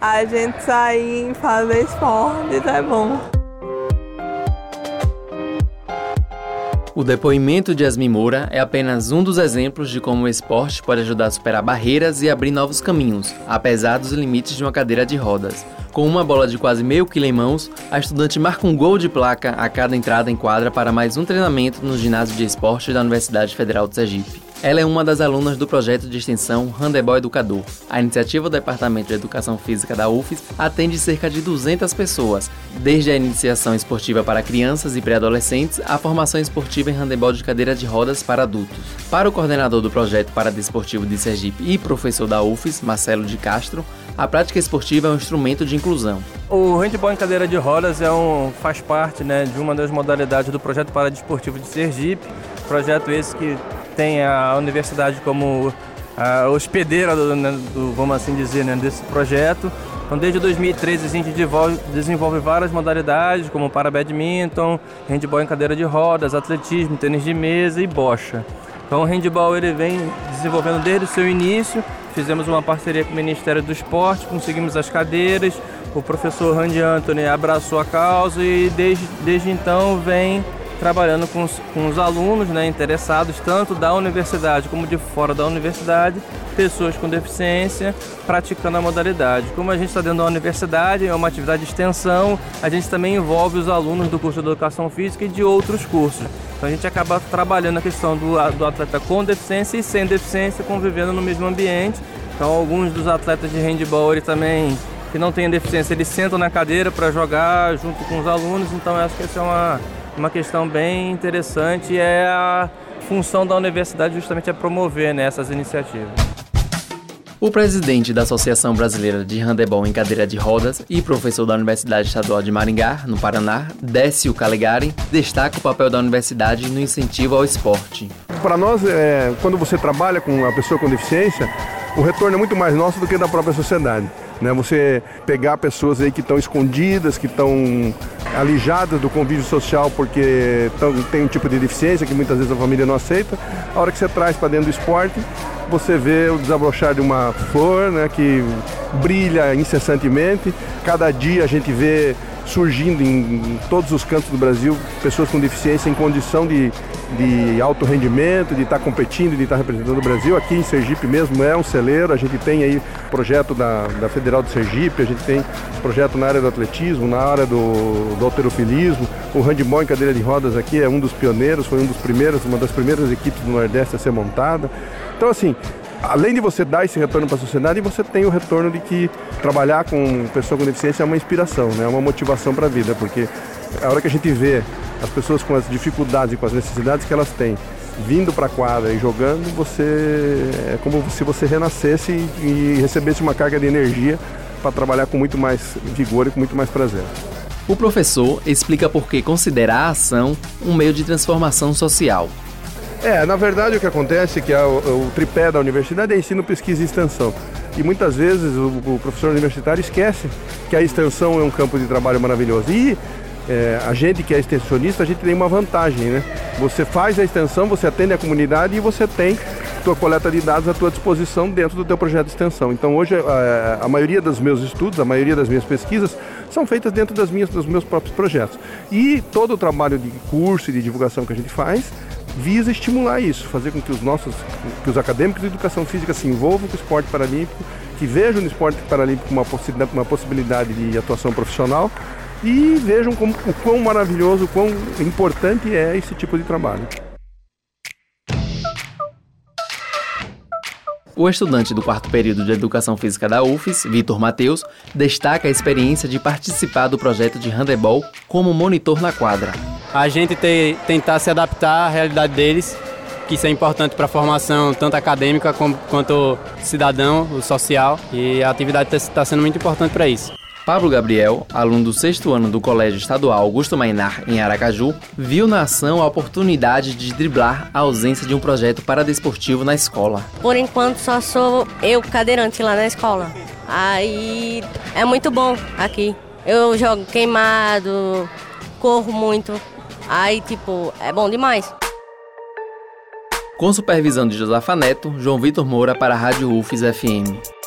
A gente sair e fazer esporte é bom. O depoimento de Yasmin Moura é apenas um dos exemplos de como o esporte pode ajudar a superar barreiras e abrir novos caminhos, apesar dos limites de uma cadeira de rodas. Com uma bola de quase meio quilo em mãos, a estudante marca um gol de placa a cada entrada em quadra para mais um treinamento no ginásio de esporte da Universidade Federal de Sergipe. Ela é uma das alunas do projeto de extensão Handebol Educador. A iniciativa do Departamento de Educação Física da UFES atende cerca de 200 pessoas, desde a iniciação esportiva para crianças e pré-adolescentes à formação esportiva em handebol de cadeira de rodas para adultos. Para o coordenador do projeto Paradesportivo de Sergipe e professor da UFES, Marcelo de Castro, a prática esportiva é um instrumento de inclusão. O handebol em cadeira de rodas é um, faz parte né, de uma das modalidades do projeto Paradesportivo de Sergipe, projeto esse que tem a universidade como a hospedeira, do, né, do, vamos assim dizer, né, desse projeto. Então, desde 2013 a gente desenvolve, desenvolve várias modalidades, como para badminton, handball em cadeira de rodas, atletismo, tênis de mesa e bocha. Então, o handball ele vem desenvolvendo desde o seu início. Fizemos uma parceria com o Ministério do Esporte, conseguimos as cadeiras. O professor Randy Anthony abraçou a causa e desde, desde então vem trabalhando com os, com os alunos né, interessados, tanto da universidade como de fora da universidade, pessoas com deficiência, praticando a modalidade. Como a gente está dentro da universidade, é uma atividade de extensão, a gente também envolve os alunos do curso de Educação Física e de outros cursos. Então a gente acaba trabalhando a questão do, do atleta com deficiência e sem deficiência convivendo no mesmo ambiente. Então alguns dos atletas de handball também que não têm deficiência, eles sentam na cadeira para jogar junto com os alunos, então eu acho que essa é uma uma questão bem interessante é a função da universidade justamente é promover né, essas iniciativas. O presidente da Associação Brasileira de Handebol em Cadeira de Rodas e professor da Universidade Estadual de Maringá, no Paraná, Décio Calegari, destaca o papel da universidade no incentivo ao esporte. Para nós, é, quando você trabalha com uma pessoa com deficiência, o retorno é muito mais nosso do que da própria sociedade. Né? Você pegar pessoas aí que estão escondidas, que estão alijadas do convívio social porque tão, tem um tipo de deficiência que muitas vezes a família não aceita, a hora que você traz para dentro do esporte, você vê o desabrochar de uma flor né, que brilha incessantemente. Cada dia a gente vê surgindo em, todos os cantos do Brasil pessoas com deficiência em condição de, de alto rendimento, de estar competindo, de estar representando o Brasil. Aqui em Sergipe mesmo é um celeiro, a gente tem aí projeto da, da Federal de Sergipe, a gente tem projeto na área do atletismo, na área do, do alterofilismo. O handball em cadeira de rodas aqui é um dos pioneiros, foi um dos primeiros, uma das primeiras equipes do Nordeste a ser montada. Então assim, além de você dar esse retorno para a sociedade, você tem o retorno de que trabalhar com pessoa com deficiência é uma inspiração, né? é uma motivação para a vida, porque a hora que a gente vê as pessoas com as dificuldades e com as necessidades que elas têm vindo para a quadra e jogando, você é como se você renascesse e recebesse uma carga de energia para trabalhar com muito mais vigor e com muito mais prazer. O professor explica por que considera a ação um meio de transformação social é, na verdade o que acontece é que a, o, tripé da universidade é ensino, pesquisa e extensão. E muitas vezes o, o, professor universitário esquece que a extensão é um campo de trabalho maravilhoso. E é, a gente que é extensionista, a gente tem uma vantagem, né? Você faz a extensão, você atende a comunidade e você tem tua coleta de dados à tua disposição dentro do teu projeto de extensão. Então hoje a, a maioria dos meus estudos, a maioria das minhas pesquisas são feitas dentro das minhas, dos meus próprios projetos. E todo o trabalho de curso e de divulgação que a gente faz visa estimular isso, fazer com que os nossos, que os acadêmicos de educação física se envolvam com o esporte paralímpico, que vejam no esporte paralímpico uma possibilidade, uma possibilidade de atuação profissional e vejam como, o quão maravilhoso, o quão importante é esse tipo de trabalho. O estudante do quarto período de Educação Física da UFES, Vitor Mateus, destaca a experiência de participar do projeto de handebol como monitor na quadra a gente ter, tentar se adaptar à realidade deles, que isso é importante para a formação tanto acadêmica como, quanto cidadão, o social, e a atividade está tá sendo muito importante para isso. Pablo Gabriel, aluno do sexto ano do Colégio Estadual Augusto Mainar, em Aracaju, viu na ação a oportunidade de driblar a ausência de um projeto paradesportivo na escola. Por enquanto, só sou eu cadeirante lá na escola. Aí é muito bom aqui. Eu jogo queimado, corro muito, Aí, tipo, é bom demais. Com supervisão de Josafa Neto, João Vitor Moura para a Rádio UFES FM.